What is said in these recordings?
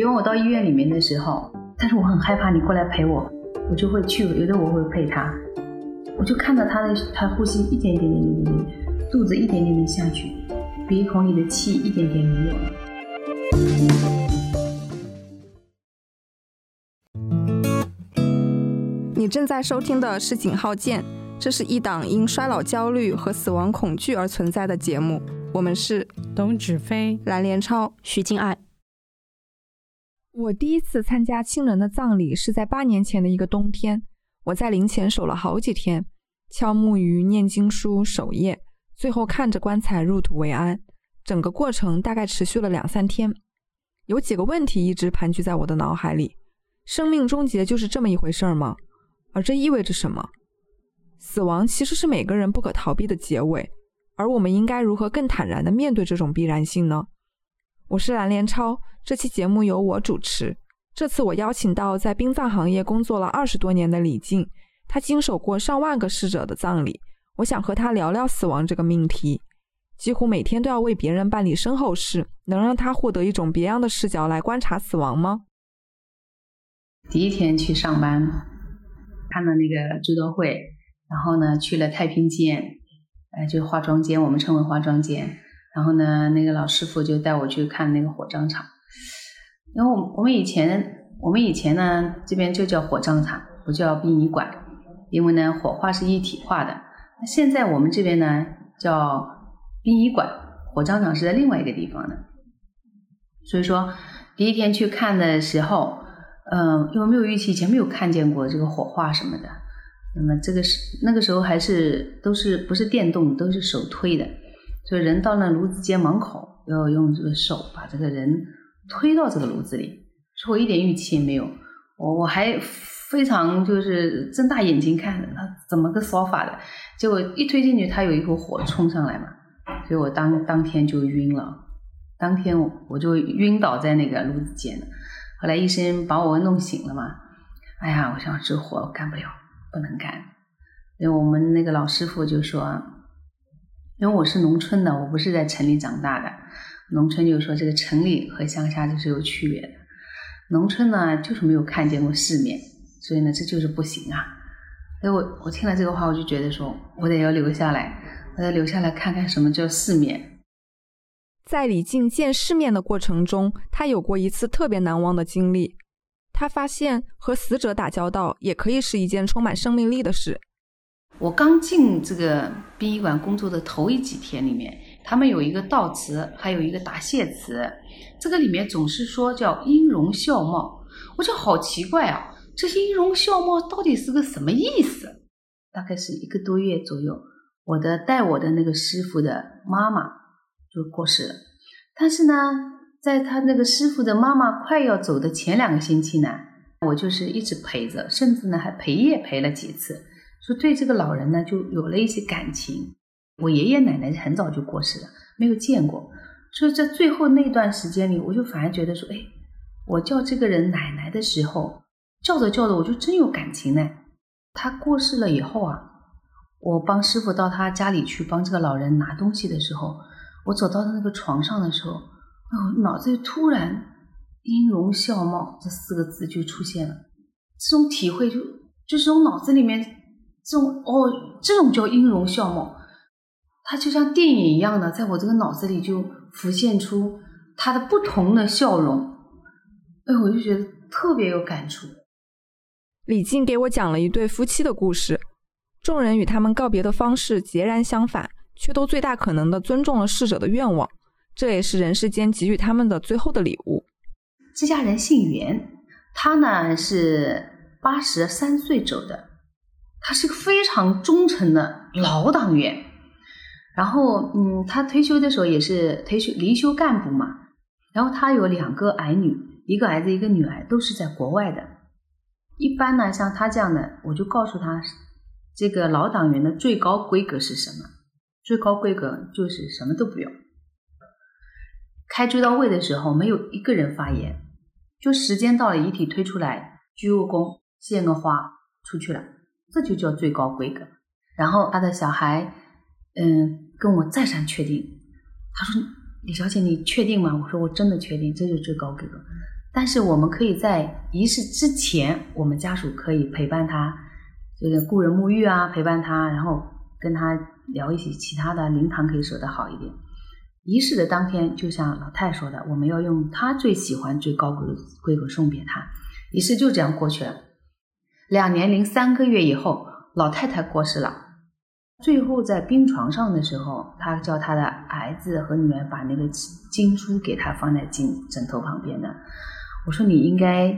比如我到医院里面的时候，但是我很害怕你过来陪我，我就会去，有的我会陪他，我就看到他的他呼吸一点点点点点，肚子一点点点下去，鼻孔里的气一点点没有了。你正在收听的是井号键，这是一档因衰老焦虑和死亡恐惧而存在的节目。我们是董芷飞、蓝连超、徐静爱。我第一次参加亲人的葬礼是在八年前的一个冬天，我在灵前守了好几天，敲木鱼、念经书、守夜，最后看着棺材入土为安。整个过程大概持续了两三天，有几个问题一直盘踞在我的脑海里：生命终结就是这么一回事吗？而这意味着什么？死亡其实是每个人不可逃避的结尾。而我们应该如何更坦然地面对这种必然性呢？我是蓝连超，这期节目由我主持。这次我邀请到在殡葬行业工作了二十多年的李静，她经手过上万个逝者的葬礼。我想和她聊聊死亡这个命题。几乎每天都要为别人办理身后事，能让她获得一种别样的视角来观察死亡吗？第一天去上班，看了那个追悼会，然后呢去了太平间。哎，就化妆间，我们称为化妆间。然后呢，那个老师傅就带我去看那个火葬场。因为我我们以前我们以前呢，这边就叫火葬场，不叫殡仪馆，因为呢火化是一体化的。那现在我们这边呢叫殡仪馆，火葬场是在另外一个地方的。所以说第一天去看的时候，嗯，因为没有预期，以前没有看见过这个火化什么的。那么这个是那个时候还是都是不是电动，都是手推的，所以人到那炉子间门口，要用这个手把这个人推到这个炉子里，说我一点预期也没有，我我还非常就是睁大眼睛看他怎么个烧法的，结果一推进去，他有一股火冲上来嘛，所以我当当天就晕了，当天我就晕倒在那个炉子间了，后来医生把我弄醒了嘛，哎呀，我想这活干不了。不能干，因为我们那个老师傅就说，因为我是农村的，我不是在城里长大的，农村就是说这个城里和乡下就是有区别的，农村呢就是没有看见过世面，所以呢这就是不行啊。所以我我听了这个话，我就觉得说我得要留下来，我得留下来看看什么叫世面。在李静见世面的过程中，他有过一次特别难忘的经历。他发现和死者打交道也可以是一件充满生命力的事。我刚进这个殡仪馆工作的头一几天里面，他们有一个悼词，还有一个答谢词，这个里面总是说叫音容笑貌，我就好奇怪啊，这些音容笑貌到底是个什么意思？大概是一个多月左右，我的带我的那个师傅的妈妈就过世了，但是呢。在他那个师傅的妈妈快要走的前两个星期呢，我就是一直陪着，甚至呢还陪夜陪了几次，说对这个老人呢就有了一些感情。我爷爷奶奶很早就过世了，没有见过，所以在最后那段时间里，我就反而觉得说，哎，我叫这个人奶奶的时候，叫着叫着我就真有感情呢。他过世了以后啊，我帮师傅到他家里去帮这个老人拿东西的时候，我走到他那个床上的时候。哦，脑子里突然“音容笑貌”这四个字就出现了，这种体会就就是我脑子里面这种哦，这种叫音容笑貌，它就像电影一样的，在我这个脑子里就浮现出他的不同的笑容，哎，我就觉得特别有感触。李静给我讲了一对夫妻的故事，众人与他们告别的方式截然相反，却都最大可能的尊重了逝者的愿望。这也是人世间给予他们的最后的礼物。这家人姓袁，他呢是八十三岁走的，他是个非常忠诚的老党员。然后，嗯，他退休的时候也是退休离休干部嘛。然后他有两个儿女，一个儿子一个女儿，都是在国外的。一般呢，像他这样的，我就告诉他，这个老党员的最高规格是什么？最高规格就是什么都不要。开追悼会的时候，没有一个人发言，就时间到了，遗体推出来，鞠个躬，献个花，出去了，这就叫最高规格。然后他的小孩，嗯，跟我再三确定，他说：“李小姐，你确定吗？”我说：“我真的确定，这就是最高规格。”但是我们可以在仪式之前，我们家属可以陪伴他，这个故人沐浴啊，陪伴他，然后跟他聊一些其他的，灵堂可以守得好一点。仪式的当天，就像老太说的，我们要用他最喜欢、最高贵的规格送别他。仪式就这样过去了。两年零三个月以后，老太太过世了。最后在病床上的时候，他叫他的儿子和女儿把那个经书给他放在枕枕头旁边的。我说你应该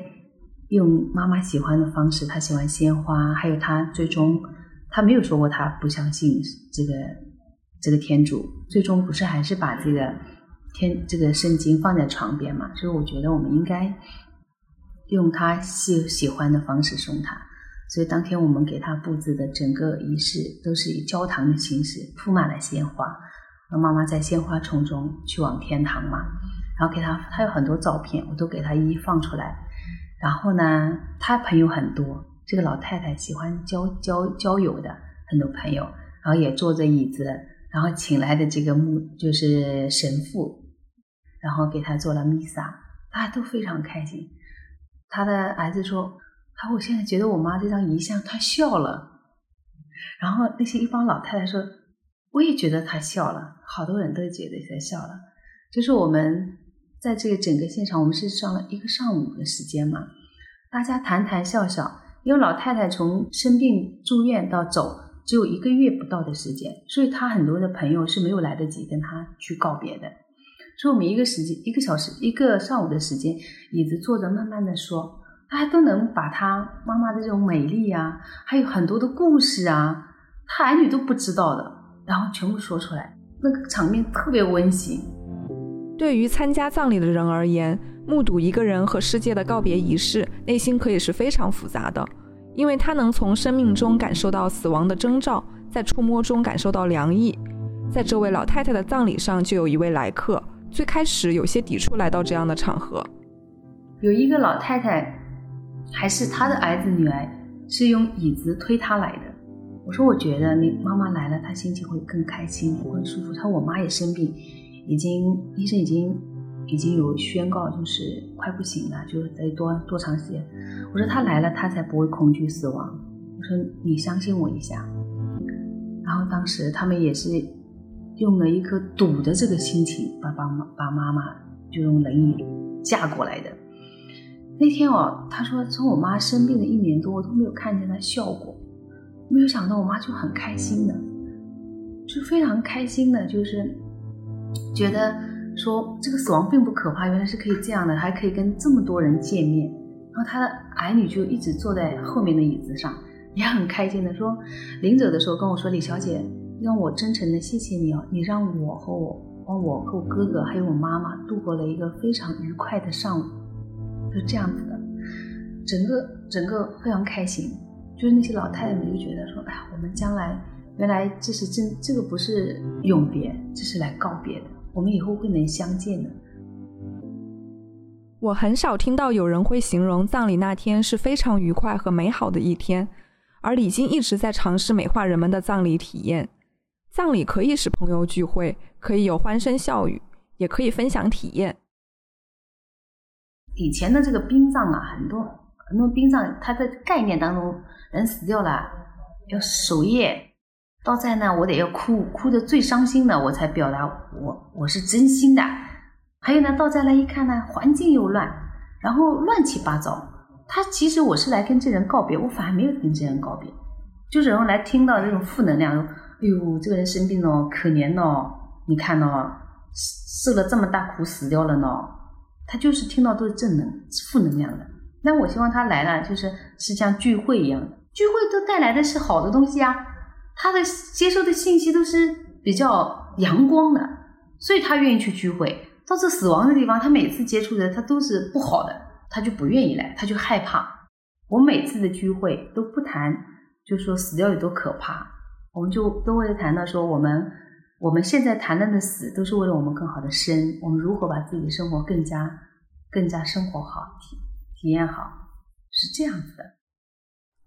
用妈妈喜欢的方式，她喜欢鲜花，还有她最终她没有说过她不相信这个这个天主，最终不是还是把这个天这个圣经放在床边嘛？所以我觉得我们应该用他喜喜欢的方式送她。所以当天我们给她布置的整个仪式都是以教堂的形式，铺满了鲜花，让妈妈在鲜花丛中去往天堂嘛。然后给他，他有很多照片，我都给他一一放出来。然后呢，他朋友很多，这个老太太喜欢交交交友的很多朋友，然后也坐着椅子，然后请来的这个牧就是神父，然后给他做了弥撒，大家都非常开心。他的儿子说：“他我现在觉得我妈这张遗像，她笑了。”然后那些一帮老太太说：“我也觉得她笑了。”好多人都觉得她笑了，就是我们。在这个整个现场，我们是上了一个上午的时间嘛，大家谈谈笑笑。因为老太太从生病住院到走只有一个月不到的时间，所以她很多的朋友是没有来得及跟她去告别的。所以我们一个时间一个小时一个上午的时间，椅子坐着慢慢的说，大家都能把她妈妈的这种美丽啊，还有很多的故事啊，她儿女都不知道的，然后全部说出来，那个场面特别温馨。对于参加葬礼的人而言，目睹一个人和世界的告别仪式，内心可以是非常复杂的，因为他能从生命中感受到死亡的征兆，在触摸中感受到凉意。在这位老太太的葬礼上，就有一位来客，最开始有些抵触来到这样的场合。有一个老太太，还是她的儿子女儿，是用椅子推她来的。我说，我觉得你妈妈来了，她心情会更开心，会舒服。她说，我妈也生病。已经医生已经已经有宣告，就是快不行了，就是得多多长时间。我说她来了，她才不会恐惧死亡。我说你相信我一下。然后当时他们也是用了一颗赌的这个心情，把爸妈把妈妈就用轮椅嫁过来的。那天哦，他说从我妈生病的一年多，我都没有看见她笑过，没有想到我妈就很开心的，就非常开心的，就是。觉得说这个死亡并不可怕，原来是可以这样的，还可以跟这么多人见面。然后他的儿女就一直坐在后面的椅子上，也很开心的说，临走的时候跟我说：“李小姐，让我真诚的谢谢你哦，你让我和我，我和我哥哥还有我妈妈度过了一个非常愉快的上午。”是这样子的，整个整个非常开心。就是那些老太太们就觉得说：“哎呀，我们将来原来这是真，这个不是永别，这是来告别的。”我们以后会能相见的。我很少听到有人会形容葬礼那天是非常愉快和美好的一天，而李晶一直在尝试美化人们的葬礼体验。葬礼可以是朋友聚会，可以有欢声笑语，也可以分享体验。以前的这个殡葬啊，很多很多殡葬，它的概念当中，人死掉了要守夜。到在呢，我得要哭，哭的最伤心的，我才表达我我是真心的。还有呢，到再来一看呢，环境又乱，然后乱七八糟。他其实我是来跟这人告别，我反而没有跟这人告别，就是然后来听到这种负能量，哎呦，这个人生病了，可怜哦，你看哦，受了这么大苦死掉了呢。他就是听到都是正能负能量的。那我希望他来了，就是是像聚会一样，聚会都带来的是好的东西啊。他的接受的信息都是比较阳光的，所以他愿意去聚会。到这死亡的地方，他每次接触的他都是不好的，他就不愿意来，他就害怕。我每次的聚会都不谈，就说死掉有多可怕，我们就都会谈到说，我们我们现在谈论的死，都是为了我们更好的生，我们如何把自己的生活更加更加生活好，体体验好，是这样子的。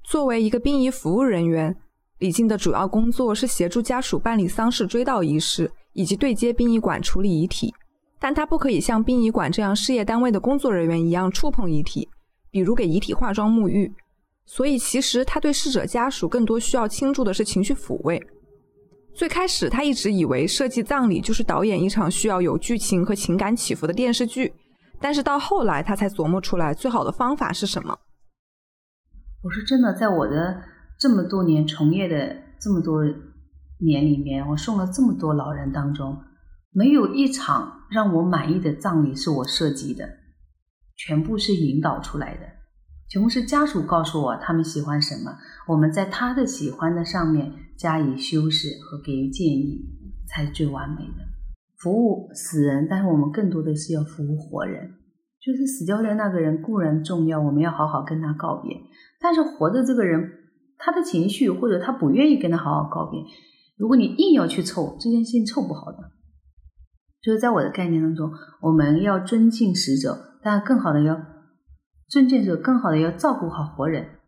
作为一个殡仪服务人员。李静的主要工作是协助家属办理丧事追悼仪式，以及对接殡仪馆处理遗体。但他不可以像殡仪馆这样事业单位的工作人员一样触碰遗体，比如给遗体化妆沐浴。所以，其实他对逝者家属更多需要倾注的是情绪抚慰。最开始，他一直以为设计葬礼就是导演一场需要有剧情和情感起伏的电视剧，但是到后来，他才琢磨出来最好的方法是什么。我是真的，在我的这么多年从业的这么多年里面，我送了这么多老人当中，没有一场让我满意的葬礼是我设计的，全部是引导出来的。全部是家属告诉我他们喜欢什么，我们在他的喜欢的上面加以修饰和给予建议，才最完美的服务死人。但是我们更多的是要服务活人，就是死掉的那个人固然重要，我们要好好跟他告别。但是活的这个人，他的情绪或者他不愿意跟他好好告别，如果你硬要去凑这件事情，凑不好的。就是在我的概念当中，我们要尊敬死者，但更好的要。尊敬者更好的要照顾好活人。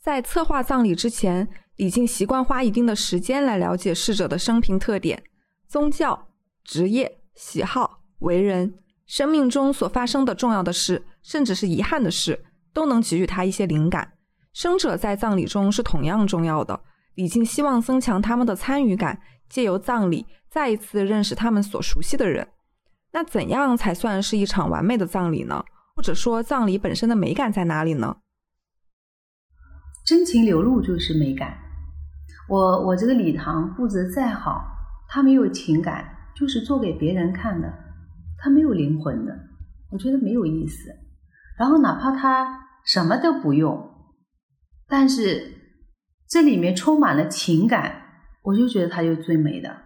在策划葬礼之前，李静习惯花一定的时间来了解逝者的生平特点、宗教、职业、喜好、为人、生命中所发生的重要的事，甚至是遗憾的事，都能给予他一些灵感。生者在葬礼中是同样重要的。李静希望增强他们的参与感，借由葬礼再一次认识他们所熟悉的人。那怎样才算是一场完美的葬礼呢？或者说，葬礼本身的美感在哪里呢？真情流露就是美感。我我这个礼堂布置再好，它没有情感，就是做给别人看的，它没有灵魂的，我觉得没有意思。然后哪怕它什么都不用，但是这里面充满了情感，我就觉得它就最美的。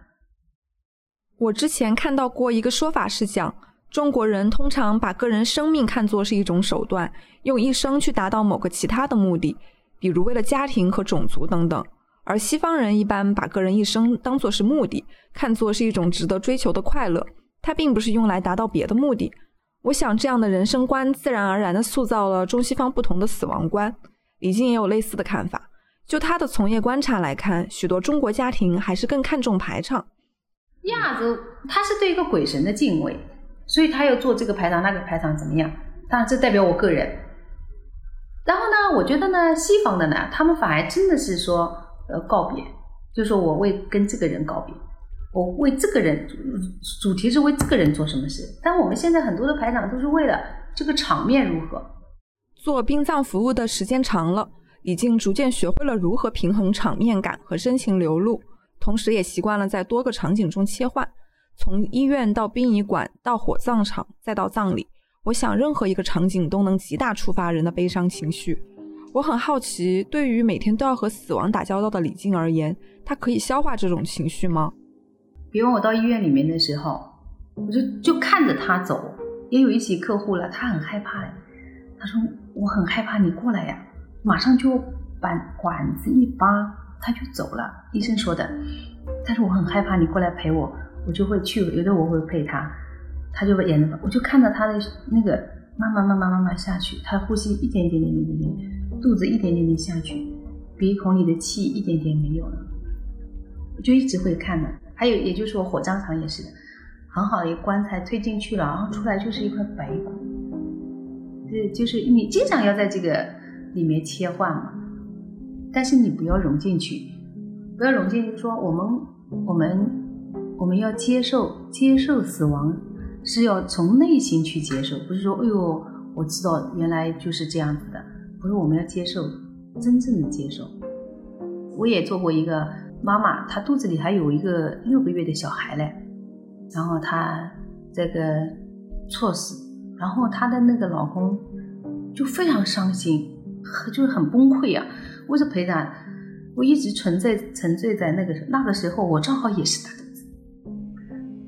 我之前看到过一个说法是讲。中国人通常把个人生命看作是一种手段，用一生去达到某个其他的目的，比如为了家庭和种族等等。而西方人一般把个人一生当作是目的，看作是一种值得追求的快乐，它并不是用来达到别的目的。我想这样的人生观自然而然地塑造了中西方不同的死亡观。李静也有类似的看法。就他的从业观察来看，许多中国家庭还是更看重排场。亚洲，他是对一个鬼神的敬畏。所以他要做这个排场，那个排场怎么样？当然，这代表我个人。然后呢，我觉得呢，西方的呢，他们反而真的是说，呃，告别，就说我为跟这个人告别，我为这个人，主题是为这个人做什么事。但我们现在很多的排场都是为了这个场面如何。做殡葬服务的时间长了，已经逐渐学会了如何平衡场面感和真情流露，同时也习惯了在多个场景中切换。从医院到殡仪馆，到火葬场，再到葬礼，我想任何一个场景都能极大触发人的悲伤情绪。我很好奇，对于每天都要和死亡打交道的李静而言，她可以消化这种情绪吗？比如我到医院里面的时候，我就就看着他走，也有一些客户了，他很害怕嘞。他说：“我很害怕，你过来呀，马上就把管子一扒，他就走了。”医生说的。他说我很害怕，你过来陪我。我就会去，有的我会陪他，他就会演着，我就看着他的那个慢慢慢慢慢慢下去，他呼吸一点一点点点点点，肚子一点点点下去，鼻孔里的气一点点没有了，我就一直会看的。还有，也就是我火葬场也是的，很好的一个棺材推进去了，然后出来就是一块白骨，这就是你经常要在这个里面切换嘛，但是你不要融进去，不要融进去，说我们我们。我们要接受接受死亡，是要从内心去接受，不是说哎呦，我知道原来就是这样子的，不是我们要接受，真正的接受。我也做过一个妈妈，她肚子里还有一个六个月的小孩嘞，然后她这个猝死，然后她的那个老公就非常伤心，就是很崩溃啊。我是陪她，我一直存在沉醉在那个那个时候，我正好也是她的。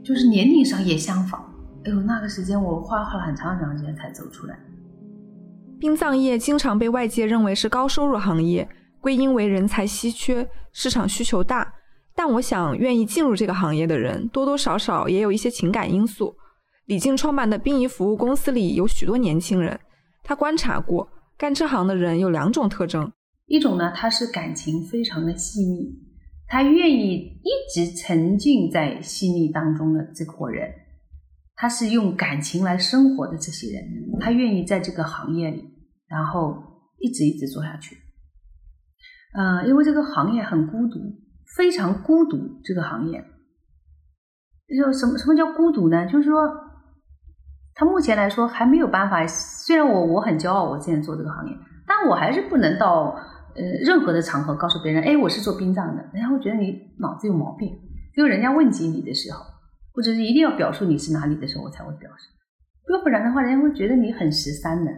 就是年龄上也相仿，哎呦，那个时间我花了很长很长时间才走出来。殡葬业经常被外界认为是高收入行业，归因为人才稀缺，市场需求大。但我想，愿意进入这个行业的人，多多少少也有一些情感因素。李静创办的殡仪服务公司里有许多年轻人，他观察过，干这行的人有两种特征：一种呢，他是感情非常的细腻。他愿意一直沉浸在细腻当中的这伙人，他是用感情来生活的这些人，他愿意在这个行业里，然后一直一直做下去。嗯，因为这个行业很孤独，非常孤独。这个行业，就什么什么叫孤独呢？就是说，他目前来说还没有办法。虽然我我很骄傲，我现在做这个行业，但我还是不能到呃任何的场合告诉别人，哎，我是做殡葬的，人家会觉得你脑子有毛病。只有人家问及你的时候，或者是一定要表述你是哪里的时候，我才会表示。要不然的话，人家会觉得你很十三的。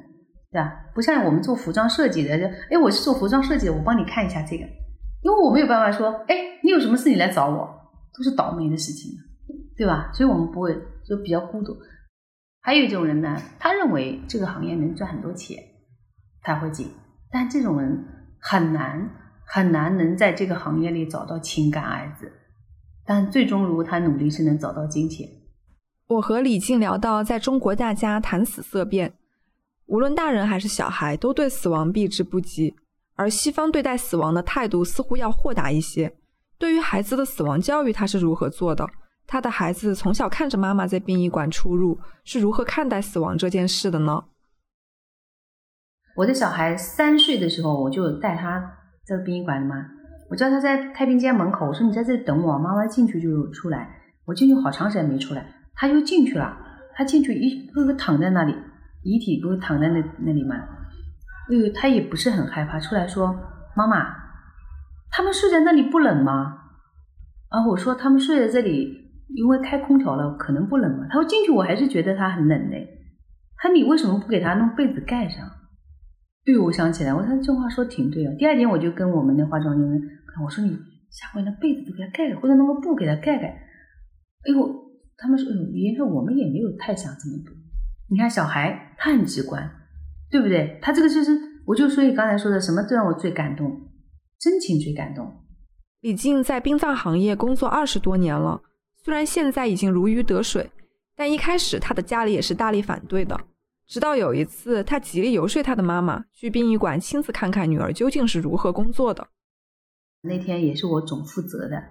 对吧？不像我们做服装设计的，就哎，我是做服装设计的，我帮你看一下这个，因为我没有办法说，哎，你有什么事你来找我，都是倒霉的事情，对吧？所以我们不会，就比较孤独。还有一种人呢，他认为这个行业能赚很多钱，他会进，但这种人很难很难能在这个行业里找到情感二字，但最终如果他努力是能找到金钱。我和李静聊到，在中国大家谈死色变。无论大人还是小孩，都对死亡避之不及，而西方对待死亡的态度似乎要豁达一些。对于孩子的死亡教育，他是如何做的？他的孩子从小看着妈妈在殡仪馆出入，是如何看待死亡这件事的呢？我的小孩三岁的时候，我就带他在殡仪馆嘛，我叫他在太平间门口，我说你在这里等我，妈妈进去就出来。我进去好长时间没出来，他又进去了，他进去一个个躺在那里。遗体不是躺在那那里吗？呃，他也不是很害怕，出来说：“妈妈，他们睡在那里不冷吗？”啊，我说他们睡在这里，因为开空调了，可能不冷嘛。他说进去我还是觉得他很冷嘞。他你为什么不给他弄被子盖上？对，我想起来，我说这话说挺对哦。第二天我就跟我们的化妆间们，我说你下回那被子都给他盖盖，或者弄个布给他盖盖。哎呦，他们说，哎呦，原来我们也没有太想这么多。你看小孩，他很直观，对不对？他这个就是，我就说你刚才说的，什么最让我最感动，真情最感动。李静在殡葬行业工作二十多年了，虽然现在已经如鱼得水，但一开始他的家里也是大力反对的。直到有一次，他极力游说他的妈妈去殡仪馆亲自看看女儿究竟是如何工作的。那天也是我总负责的，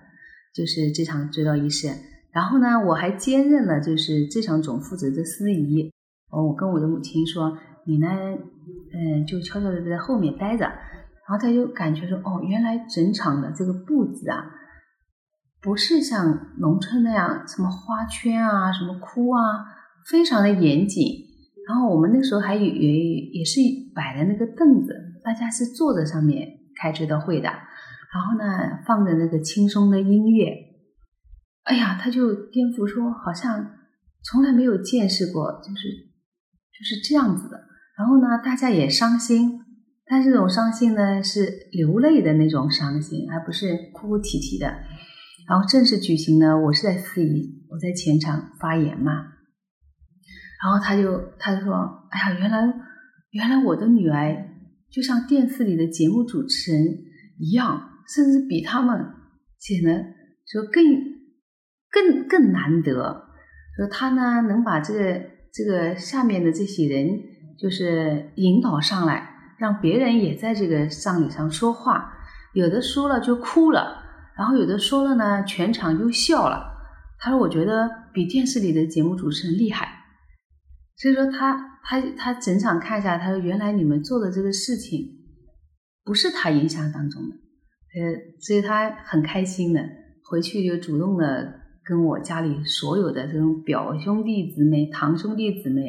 就是这场追悼仪式。然后呢，我还兼任了就是这场总负责的司仪。哦，我跟我的母亲说，你呢，嗯，就悄悄的在后面待着。然后他就感觉说，哦，原来整场的这个布置啊，不是像农村那样什么花圈啊、什么哭啊，非常的严谨。然后我们那时候还有也是摆的那个凳子，大家是坐在上面开追悼会的。然后呢，放着那个轻松的音乐。哎呀，他就颠覆说，好像从来没有见识过，就是。就是这样子的，然后呢，大家也伤心，但这种伤心呢是流泪的那种伤心，而不是哭哭啼啼的。然后正式举行呢，我是在司仪，我在前场发言嘛。然后他就他就说：“哎呀，原来原来我的女儿就像电视里的节目主持人一样，甚至比他们显得说更更更难得。说他呢能把这个。”这个下面的这些人就是引导上来，让别人也在这个葬礼上说话。有的说了就哭了，然后有的说了呢，全场就笑了。他说：“我觉得比电视里的节目主持人厉害。”所以说他他他整场看下来，他说：“原来你们做的这个事情不是他印象当中的。”呃，所以他很开心的回去就主动的。跟我家里所有的这种表兄弟姊妹、堂兄弟姊妹，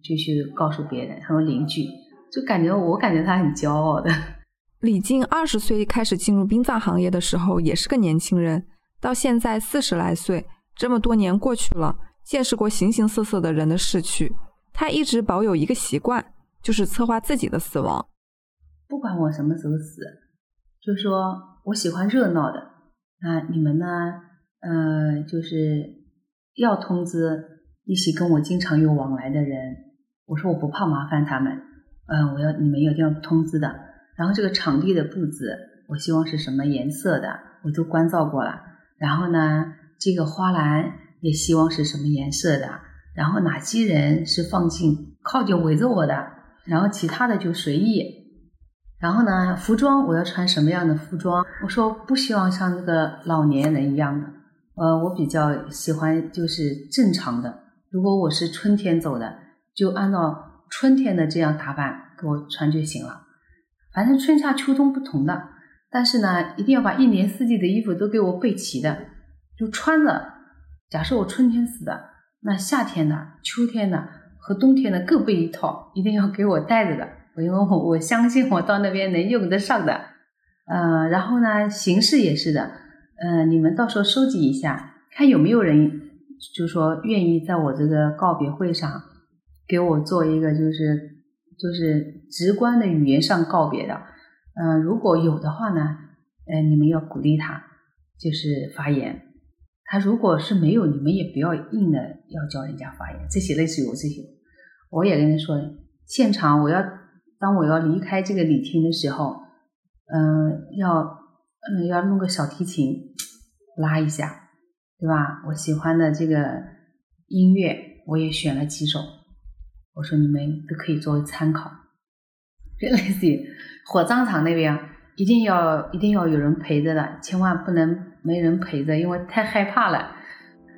就去告诉别人，还有邻居，就感觉我感觉他很骄傲的。李静二十岁开始进入殡葬行业的时候，也是个年轻人，到现在四十来岁，这么多年过去了，见识过形形色色的人的逝去，他一直保有一个习惯，就是策划自己的死亡。不管我什么时候死，就说我喜欢热闹的，那你们呢？呃，就是要通知一些跟我经常有往来的人，我说我不怕麻烦他们，嗯，我要你们一定要通知的。然后这个场地的布置，我希望是什么颜色的，我都关照过了。然后呢，这个花篮也希望是什么颜色的。然后哪些人是放进靠近围着我的，然后其他的就随意。然后呢，服装我要穿什么样的服装？我说不希望像那个老年人一样的。呃，我比较喜欢就是正常的，如果我是春天走的，就按照春天的这样打扮给我穿就行了。反正春夏秋冬不同的，但是呢，一定要把一年四季的衣服都给我备齐的，就穿着。假设我春天死的，那夏天的、秋天的和冬天的各备一套，一定要给我带着的。因为我我相信我到那边能用得上的。呃，然后呢，形式也是的。呃，你们到时候收集一下，看有没有人，就说愿意在我这个告别会上给我做一个，就是就是直观的语言上告别的。嗯，如果有的话呢，呃，你们要鼓励他，就是发言。他如果是没有，你们也不要硬的要叫人家发言。这些类似于我这些，我也跟他说，现场我要当我要离开这个礼厅的时候，嗯，要嗯要弄个小提琴拉一下，对吧？我喜欢的这个音乐我也选了几首，我说你们都可以作为参考。就类似于火葬场那边，一定要一定要有人陪着的，千万不能。没人陪着，因为太害怕了。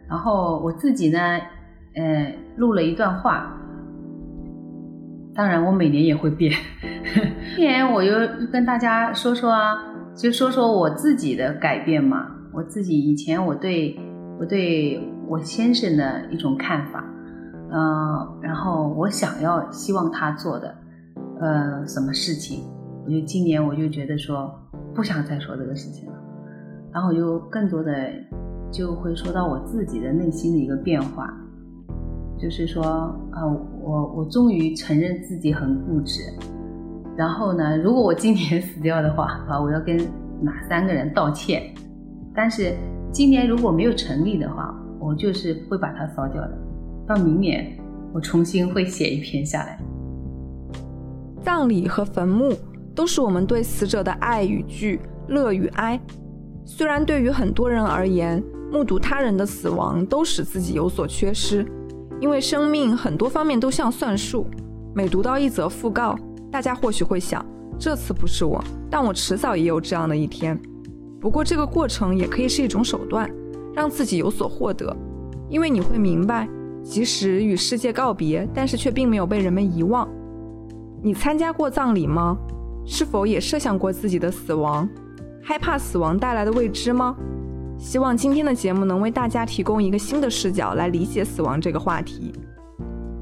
然后我自己呢，呃，录了一段话。当然，我每年也会变。今年我又跟大家说说啊，就说说我自己的改变嘛。我自己以前我对我对我先生的一种看法，嗯，然后我想要希望他做的，呃，什么事情，我就今年我就觉得说不想再说这个事情了。然后又更多的就会说到我自己的内心的一个变化，就是说啊，我我终于承认自己很固执。然后呢，如果我今年 死掉的话啊，我要跟哪三个人道歉？但是今年如果没有成立的话，我就是会把它烧掉的。到明年，我重新会写一篇下来。葬礼和坟墓都是我们对死者的爱与惧、乐与哀。虽然对于很多人而言，目睹他人的死亡都使自己有所缺失，因为生命很多方面都像算术。每读到一则讣告，大家或许会想，这次不是我，但我迟早也有这样的一天。不过这个过程也可以是一种手段，让自己有所获得，因为你会明白，即使与世界告别，但是却并没有被人们遗忘。你参加过葬礼吗？是否也设想过自己的死亡？害怕死亡带来的未知吗？希望今天的节目能为大家提供一个新的视角来理解死亡这个话题。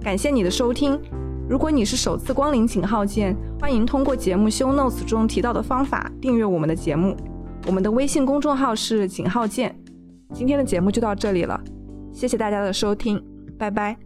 感谢你的收听。如果你是首次光临井号键，欢迎通过节目 show notes 中提到的方法订阅我们的节目。我们的微信公众号是井号键。今天的节目就到这里了，谢谢大家的收听，拜拜。